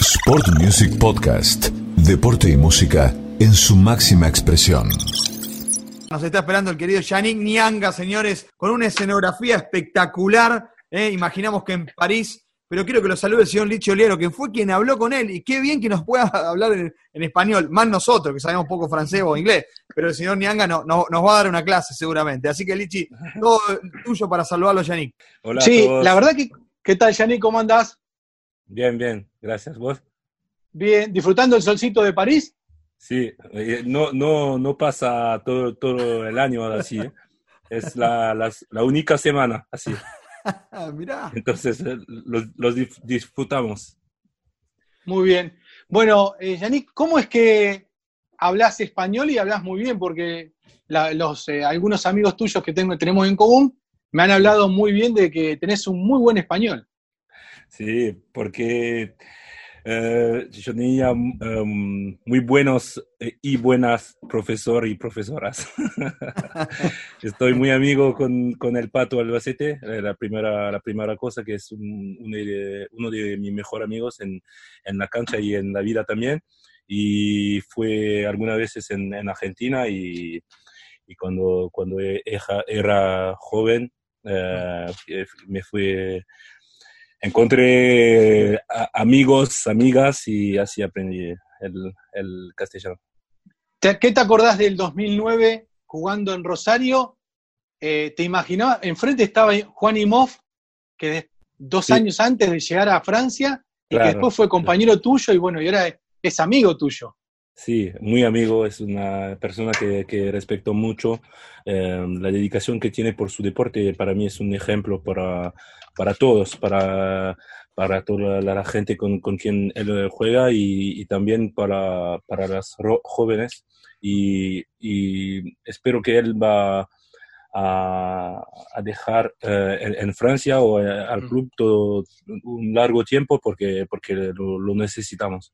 Sport Music Podcast. Deporte y música en su máxima expresión. Nos está esperando el querido Yannick Nianga, señores, con una escenografía espectacular. ¿eh? Imaginamos que en París, pero quiero que lo salude el señor Licho Oliero, que fue quien habló con él. Y qué bien que nos pueda hablar en, en español, más nosotros, que sabemos poco francés o inglés. Pero el señor Nianga no, no- nos va a dar una clase seguramente. Así que, Lichi, todo tuyo para saludarlo, Yannick. Hola sí, a todos. la verdad que, ¿qué tal, Yannick? ¿Cómo andás? Bien, bien, gracias. ¿Vos? Bien, disfrutando el solcito de París. Sí, eh, no, no, no pasa todo, todo el año así. ¿eh? Es la, la única semana así. Mirá. Entonces, eh, los, los disfrutamos. Muy bien. Bueno, eh, Yannick, ¿cómo es que hablas español y hablas muy bien? Porque la- los, eh, algunos amigos tuyos que tengo, tenemos en común me han hablado muy bien de que tenés un muy buen español. Sí, porque eh, yo tenía um, muy buenos eh, y buenas profesores y profesoras. Estoy muy amigo con, con el Pato Albacete, eh, la primera, la primera cosa que es un- uno, de, uno de mis mejores amigos en, en la cancha y en la vida también. Y fue algunas veces en, en Argentina y, y cuando, cuando era, joven eh, me fui encontré a- amigos, amigas y así aprendí el, el castellano. ¿Te- ¿Qué te acordás del 2009 jugando en Rosario? Eh, ¿Te imaginabas? Enfrente estaba Juan Imhoff, que de- dos Sí. años antes de llegar a Francia, y Claro. que después fue compañero tuyo y bueno, y ahora es amigo tuyo. Sí, muy amigo, es una persona que, que respeto mucho. eh, la dedicación que tiene por su deporte para mí es un ejemplo para, para todos, para, para toda la, la gente con, con quien él juega y, y también para, para las jóvenes. Y, y espero que él va a, a dejar eh, en, en Francia o eh, al Mm. club todo un largo tiempo porque, porque lo- lo necesitamos.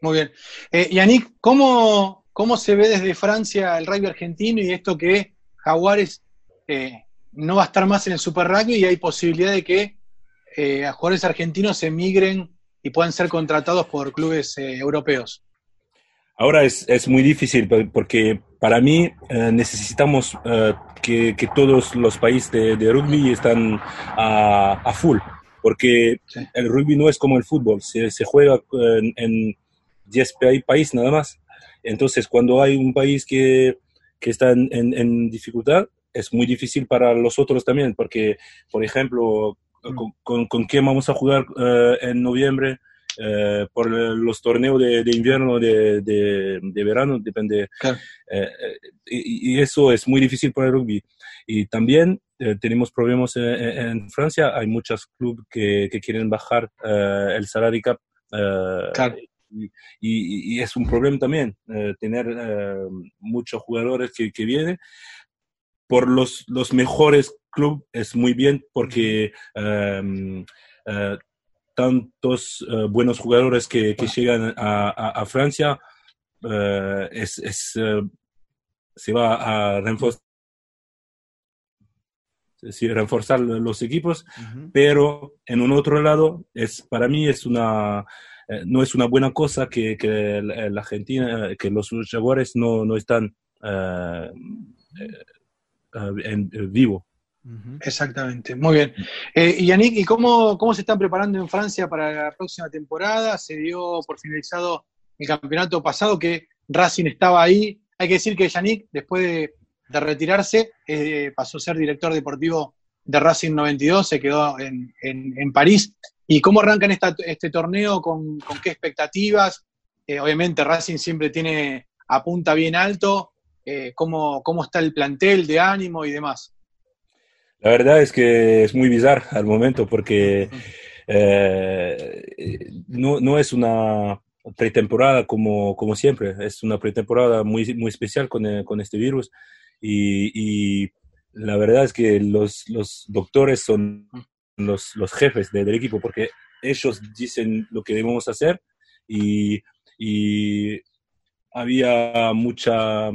Muy bien. Eh, Yannick, ¿cómo, ¿cómo se ve desde Francia el rugby argentino y esto que Jaguares eh, no va a estar más en el Super Rugby y hay posibilidad de que eh, a jugadores argentinos emigren y puedan ser contratados por clubes eh, europeos? Ahora es, es muy difícil por- porque para mí eh, necesitamos que, que todos los países de, de rugby están a, a full, porque Sí. el rugby no es como el fútbol, se, se juega en, en 10 pa- países nada más. Entonces, cuando hay un país que, que está en, en- en dificultad, es muy difícil para los otros también, porque, por ejemplo, Mm. con, con, con quién vamos a jugar eh, en noviembre? eh, por los torneos de, de invierno, de, de, de verano, depende. Claro. Eh, y, y eso es muy difícil para el rugby. Y también tenemos problemas en, en Francia, hay muchos clubes que, que quieren bajar el salary cap. Claro. Y, y- y es un problema también eh, tener eh, muchos jugadores que, que vienen. Por los, los mejores clubes es muy bien porque em, eh, tantos buenos jugadores que, que llegan a, a- a Francia eh, es, es, se va a reforzar, sí, reforzar los equipos, pero en un otro lado es para mí es una eh, no es una buena cosa que, que la, la Argentina que los jaguares no, no están eh, eh, en, en vivo. Exactamente, muy bien. Eh, y Yannick, ¿y cómo, cómo se están preparando en Francia para la próxima temporada? Se dio por finalizado el campeonato pasado que Racing estaba ahí. Hay que decir que Yannick, después de, de retirarse, eh, pasó a ser director deportivo de Racing 92, se quedó en, en- en París. ¿Y cómo arrancan esta- este torneo? ¿Con, con qué expectativas? Eh, obviamente Racing siempre tiene apunta bien alto. Eh, ¿cómo, ¿Cómo está el plantel de ánimo y demás? La verdad es que es muy bizarro al momento porque eh, no, no es una pretemporada como, como siempre, es una pretemporada muy, muy especial con, con este virus y, y la verdad es que los, los doctores son los, los jefes de- del equipo porque ellos dicen lo que debemos hacer y, y había mucha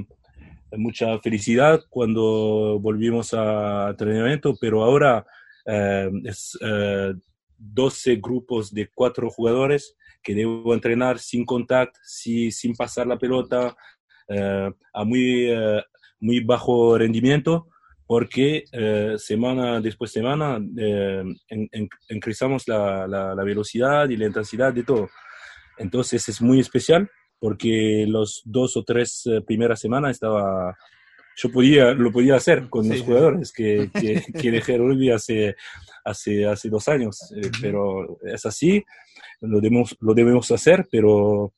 mucha felicidad cuando volvimos a entrenamiento, pero ahora eh, es, eh, 12 grupos de cuatro jugadores que debo entrenar sin contacto, sin pasar la pelota, eh, a muy, eh, muy bajo rendimiento, porque eh, semana después de semana increasamos la, la, velocidad y la intensidad de todo. Entonces es muy especial porque los dos o tres primeras semanas estaba yo podía, lo podía hacer con los jugadores que, que, que dejé rugby hace, hace, hace dos años, eh, pero es así, lo debemos, lo debemos hacer, pero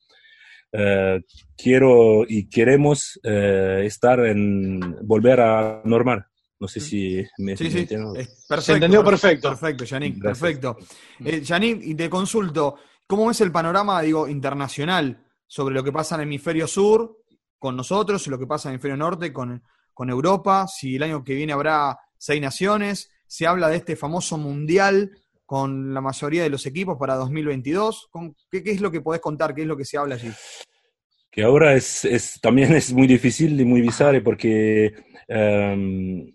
eh, quiero y queremos eh, estar en, volver a normal. No sé si me, sí, sí. perfecto, Se entendió perfecto. Perfecto, Yannick, perfecto. Yannick, y te consulto, ¿cómo es el panorama, digo, internacional sobre lo que pasa en el hemisferio sur con nosotros y lo que pasa en el hemisferio norte con, con Europa? Si el año que viene habrá seis naciones, se habla de este famoso mundial con la mayoría de los equipos para 2022. ¿Qué, qué es lo que podés contar? ¿Qué es lo que se habla allí? Que ahora es, es también es muy difícil y muy bizarro porque um,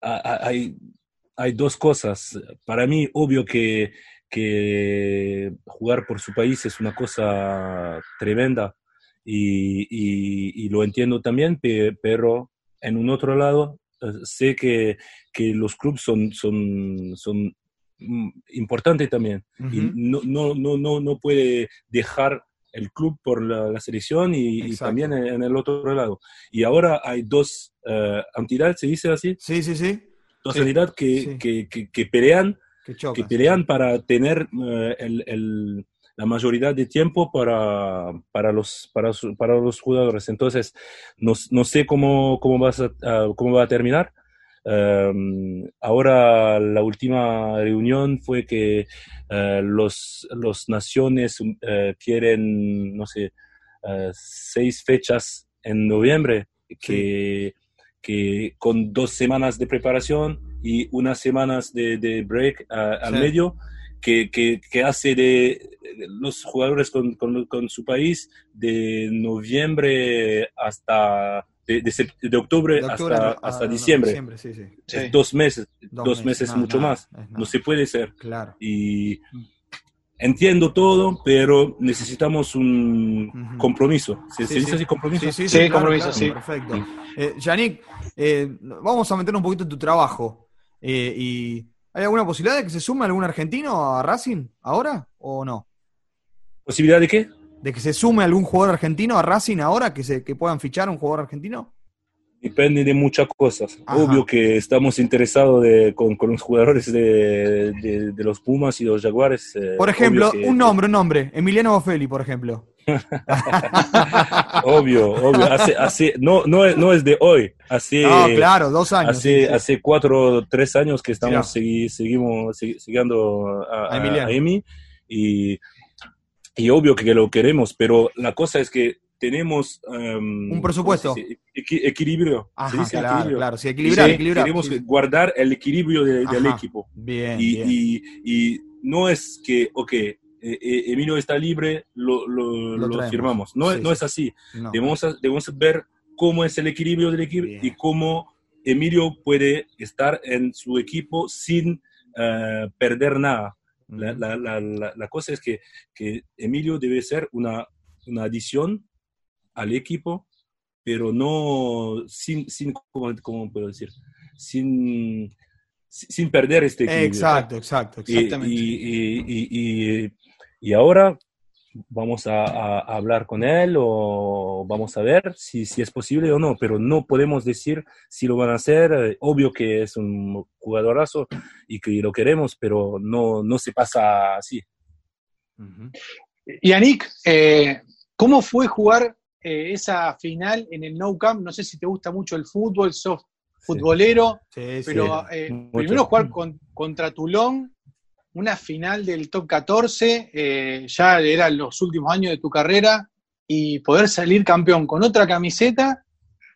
hay, hay dos cosas. Para mí, obvio que, que jugar por su país es una cosa tremenda y, y, y lo entiendo también, pero en un otro lado eh, sé que, que los clubes son, son, son importantes también. Y no, no, no, no, no puede dejar el club por la, selección y, también en, el otro lado. Y ahora hay dos uh, entidades, ¿se dice así? Sí, sí, sí. Dos entidades que, que, que, pelean, que, pelean para tener uh, el, el, la mayoría de tiempo para, para, los, para, para los jugadores. Entonces, no, no sé cómo, cómo, vas a, cómo va a terminar. Um, ahora la última reunión fue que uh, los, los naciones uh, quieren, no sé, uh, seis fechas en noviembre, que, que con dos semanas de preparación y unas semanas de, de break al medio que, que, hace de los jugadores con, con, su país de noviembre hasta de, de, octubre, hasta, hasta diciembre. dos meses, dos, meses, mucho más. No se puede ser. Claro. Y entiendo todo, pero necesitamos un compromiso. ¿Se, dice así compromiso? Sí, sí, compromiso, sí. Perfecto. Eh, Yannick, eh, vamos a meter un poquito en tu trabajo. Eh, y ¿Hay alguna posibilidad de que se sume algún argentino a Racing ahora o no? ¿Posibilidad de qué? ¿De que se sume algún jugador argentino a Racing ahora? ¿Que, se, que puedan fichar un jugador argentino? Depende de muchas cosas. Obvio que estamos interesados con, los jugadores de, los Pumas y los Jaguares. Eh, por ejemplo, un nombre, un nombre. Emiliano Boffelli, por ejemplo. obvio, obvio. Hace, no, no, es, no es de hoy. Hace, claro, dos años. Hace, hace cuatro, tres años que estamos seguimos siguiendo a, a, Emi y, y, obvio que lo queremos, pero la cosa es que tenemos em, un presupuesto. equilibrio. claro, claro, sí, equilibrar, Queremos guardar el equilibrio del equipo. Bien, y, bien. Y, y, no es que, ok, eh, eh, Emilio está libre, lo, lo, firmamos. No, no es así. Debemos, debemos, ver cómo es el equilibrio del equipo y cómo Emilio puede estar en su equipo sin eh, perder nada. La, la, la, la, cosa es que, que, Emilio debe ser una, una adición al equipo, pero no sin, sin ¿cómo, cómo puedo decir? Sin, sin perder este equilibrio. Exacto, exacto, exactamente. y, y ahora vamos a, hablar con él o vamos a ver si, si, es posible o no, pero no podemos decir si lo van a hacer. Obvio que es un jugadorazo y que lo queremos, pero no, no se pasa así. Yannick, eh, ¿cómo fue jugar eh, esa final en el No Camp? No sé si te gusta mucho el fútbol, sos futbolero, pero eh, primero jugar contra Toulon una final del top 14, eh, ya eran los últimos años de tu carrera, y poder salir campeón con otra camiseta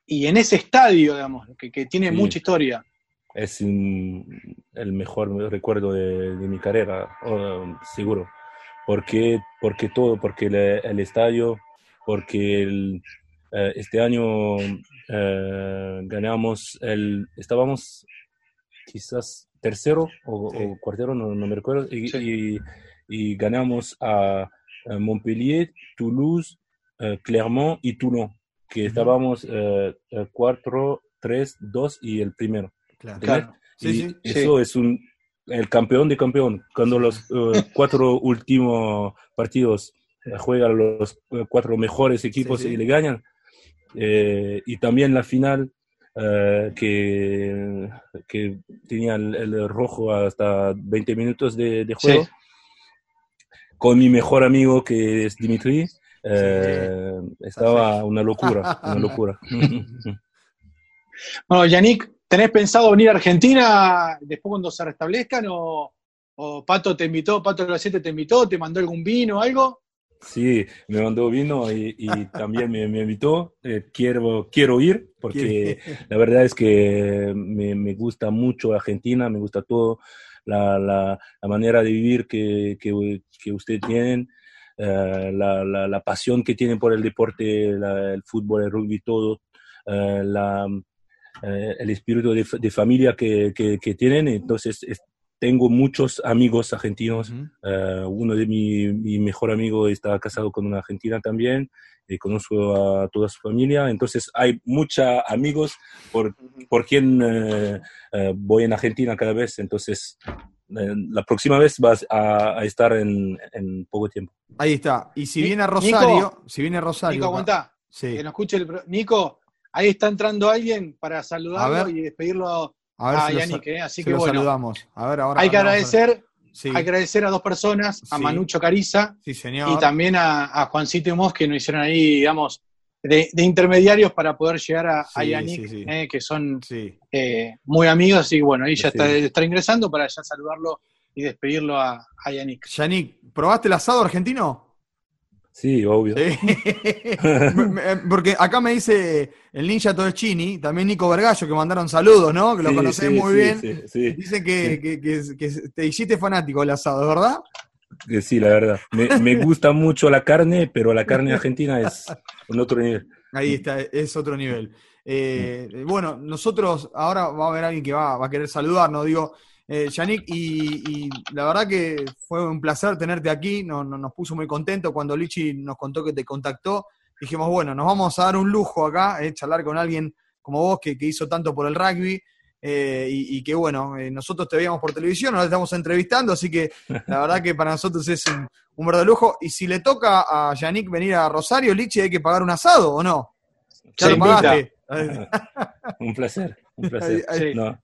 y en ese estadio, digamos, que, tiene mucha historia. Es el mejor recuerdo de, mi carrera, seguro. Porque, porque todo, porque el, estadio, porque eh, este año eh, ganamos, el, estábamos quizás tercero o, cuartero, no, me recuerdo, y, y, ganamos a, Montpellier, Toulouse, Clermont y Toulon, que estábamos 4, 3, 2 y el primero. Claro. Sí, eso es un el campeón de campeón. Cuando los cuatro últimos partidos juegan los cuatro mejores equipos y le ganan. y también la final eh, que, que tenía el, rojo hasta 20 minutos de, juego, con mi mejor amigo que es Dimitri, eh, estaba una locura, una locura. bueno, Yannick, ¿tenés pensado venir a Argentina después cuando se restablezcan o, Pato te invitó, Pato de los siete te invitó, te mandó algún vino o algo? Sí, me mandó vino y, también me, invitó. Eh, quiero, quiero ir porque la verdad es que me, gusta mucho Argentina, me gusta todo, la, la, manera de vivir que, que, que ustedes tienen, eh, la, la, pasión que tienen por el deporte, el fútbol, el rugby, todo, eh, el espíritu de, de familia que, que, tienen. Entonces, tengo muchos amigos argentinos. Eh, uno de mi, mi, mejor amigo está casado con una argentina también. y conozco a toda su familia. Entonces hay muchos amigos por, por quien eh, eh, voy en Argentina cada vez. Entonces la próxima vez vas a, estar en, en, poco tiempo. Ahí está. Y si viene a Rosario, si viene a Rosario. Nico, aguanta. Sí. Que nos escuche el. Nico, ahí está entrando alguien para saludarlo y despedirlo a ver si Yannick, ¿eh? así que lo saludamos. A ver, ahora, hay que agradecer, hay que agradecer a dos personas, a Manucho Cariza y también a, Juancito y Mos que nos hicieron ahí, digamos, de, intermediarios para poder llegar a, a Yannick, eh, que son eh, muy amigos, y bueno, ahí ya está, está, ingresando para ya saludarlo y despedirlo a, a Yannick. Yannick, ¿probaste el asado argentino? Sí, obvio. Porque acá me dice el ninja Todeschini, también Nico Vergallo, que mandaron saludos, ¿no? Que lo conocés muy bien. Dice que, te hiciste fanático del asado, ¿verdad? Sí, la verdad. Me, gusta mucho la carne, pero la carne argentina es un otro nivel. Ahí está, es otro nivel. Eh, bueno, nosotros, ahora va a haber alguien que va, va a querer saludarnos, digo, eh, Yannick, y, la verdad que fue un placer tenerte aquí, nos, nos puso muy contento cuando Lichi nos contó que te contactó. Dijimos, bueno, nos vamos a dar un lujo acá, eh, charlar con alguien como vos que, hizo tanto por el rugby. Eh, y, que bueno, eh, nosotros te veíamos por televisión, nos estamos entrevistando, así que la verdad que para nosotros es un, un verdadero lujo. Y si le toca a Yannick venir a Rosario, Lichi, ¿hay que pagar un asado o no? Ya lo pagaste. un placer, un placer.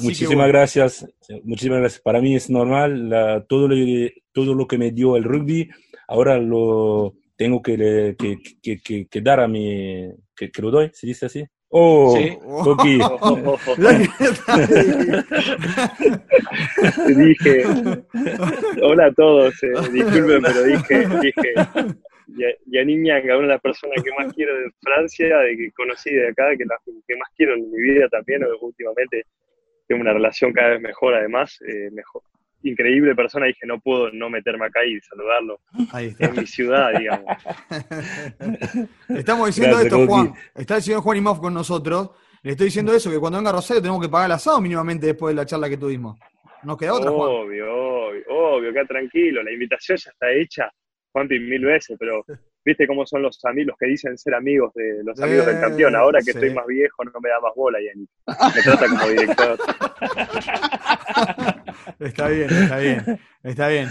Muchísimas gracias, muchísimas gracias. Para mí es normal, todo, lo, todo lo que me dio el rugby, ahora lo tengo que, que, que, dar a mi, que, lo doy, ¿se dice así? Oh, sí. dije, hola a todos, eh, disculpen, pero dije, dije, Yannick Ñanga, una de las personas que más quiero de Francia, de que conocí de acá, que la que más quiero en mi vida también, últimamente tengo una relación cada vez mejor, además, eh, mejor. Increíble persona, dije, no puedo no meterme acá y saludarlo. Ahí está. En mi ciudad, digamos. Estamos diciendo esto, Juan. Está el señor Juan Imhoff con nosotros. Le estoy diciendo eso, que cuando venga Rosario tenemos que pagar el asado mínimamente después de la charla que tuvimos. ¿Nos queda otra, Juan? Obvio, obvio, obvio, queda tranquilo. La invitación ya está hecha, Juanpi, mil veces, pero viste cómo son los amigos, que dicen ser amigos de los amigos del campeón. Ahora que estoy más viejo, no me da más bola, Yannick. Me trata como director. está bien, está bien, está bien.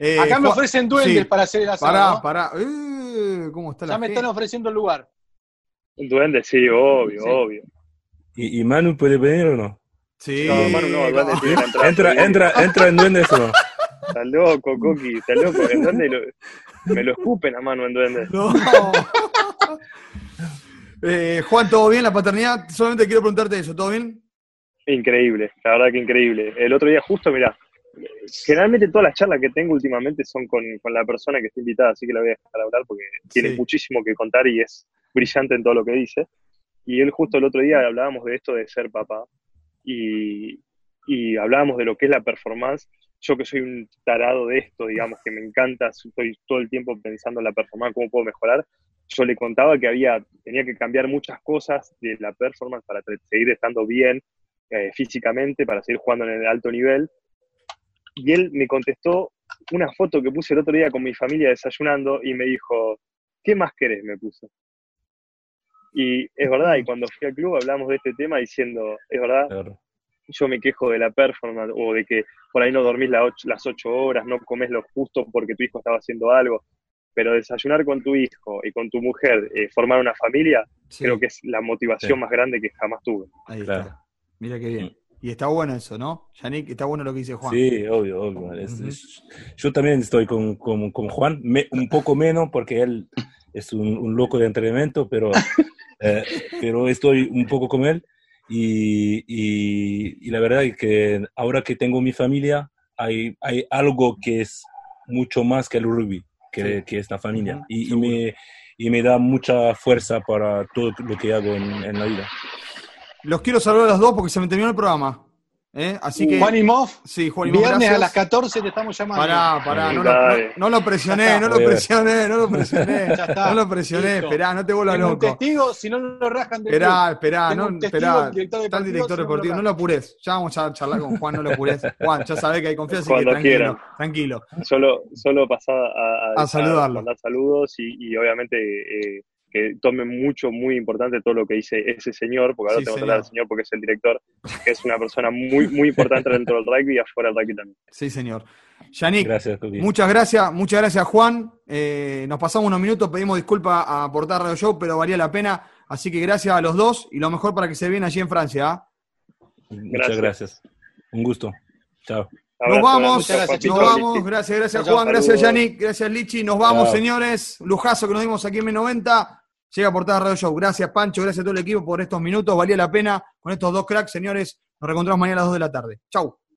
Eh, Acá me ofrecen duendes para hacer el asado. Pará, pará. Uh, ¿Cómo está ya me están ofreciendo el lugar. Un duende, sí, obvio, obvio. ¿Y, Manu puede venir o no? Sí. No, Manu no, Entra, entra, entra en duendes o no. Está loco, Coqui, está loco. ¿En dónde lo, me lo escupen a mano en duende? No. eh, Juan, ¿todo bien la paternidad? Solamente quiero preguntarte eso, ¿todo bien? Increíble, la verdad que increíble. El otro día justo, mira, generalmente todas las charlas que tengo últimamente son con, con, la persona que está invitada, así que la voy a dejar hablar porque tiene muchísimo que contar y es brillante en todo lo que dice. Y él justo el otro día hablábamos de esto de ser papá y, y hablábamos de lo que es la performance yo que soy un tarado de esto, digamos, que me encanta, estoy todo el tiempo pensando en la performance, cómo puedo mejorar, yo le contaba que había, tenía que cambiar muchas cosas de la performance para seguir estando bien eh, físicamente para seguir jugando en el alto nivel. Y él me contestó una foto que puse el otro día con mi familia desayunando y me dijo, ¿qué más querés? Me puso. Y es verdad, y cuando fui al club hablamos de este tema diciendo, es verdad. Yo me quejo de la performance o de que por ahí no dormís la ocho- las ocho horas, no comes lo justo porque tu hijo estaba haciendo algo, pero desayunar con tu hijo y con tu mujer, eh, formar una familia, Sí, creo que es la motivación Sí. más grande que jamás tuve. ahí Claro. está. Mira qué bien. Y está bueno eso, ¿no? Yannick, está bueno lo que dice Juan. Sí, obvio, obvio. Es- Ujú. es- yo también estoy con, con, con Juan, me- un poco menos porque él es un, un loco de entrenamiento, pero, eh, pero estoy un poco con él. Y, y- y la verdad es que ahora que tengo mi familia, hay, hay algo que es mucho más que el rugby, que, Sí. que es la familia. Ujú, y, y seguro. me, y me da mucha fuerza para todo lo que hago en, en la vida. Los quiero saludar a los dos porque se me terminó el programa. ¿Eh? Así que. Juan y Moff, sí, Juan y Mo, viernes a las 14 te estamos llamando. Pará, pará, no lo, no- no lo presioné, no lo presioné, no lo presioné. Ya está. No lo presioné, Listo. esperá, no te vuelvas un loco. testigo, si no lo rascan del Esperá, esperá, no, testigo, esperá. el director Está el deportivo, director si no lo deportivo, no lo apures. Ya vamos a charlar con Juan, no lo apures. Juan, ya sabés que hay confianza, así que Cuando tranquilo, quieran. tranquilo. Solo, solo pasar a, A saludarlo. mandar saludos y, y obviamente eh, que tome mucho, muy importante todo lo que dice ese señor, porque ahora Sí, tengo que hablar al señor porque es el director, que es una persona muy, muy importante dentro del rugby y afuera del rugby también. Sí, señor. Yannick, Gracias, muchas gracias, muchas gracias, Juan. Eh, nos pasamos unos minutos, pedimos disculpas a Portar Radio Show, pero valía la pena. Así que gracias a los dos y lo mejor para que se vean allí en Francia. ¿ah? Muchas Gracias. gracias. Un gusto. Chao. Nos vamos, gracias, nos vamos. Gracias, gracias Juan, gracias. Yannick, gracias Lichi. Nos vamos, señores. Lujazo que nos dimos aquí en M90. Llega Portada Radio Show. Gracias, Pancho, gracias a todo el equipo por estos minutos. Valía la pena con estos dos cracks, señores. Nos reencontramos mañana a las 2 de la tarde. Chau.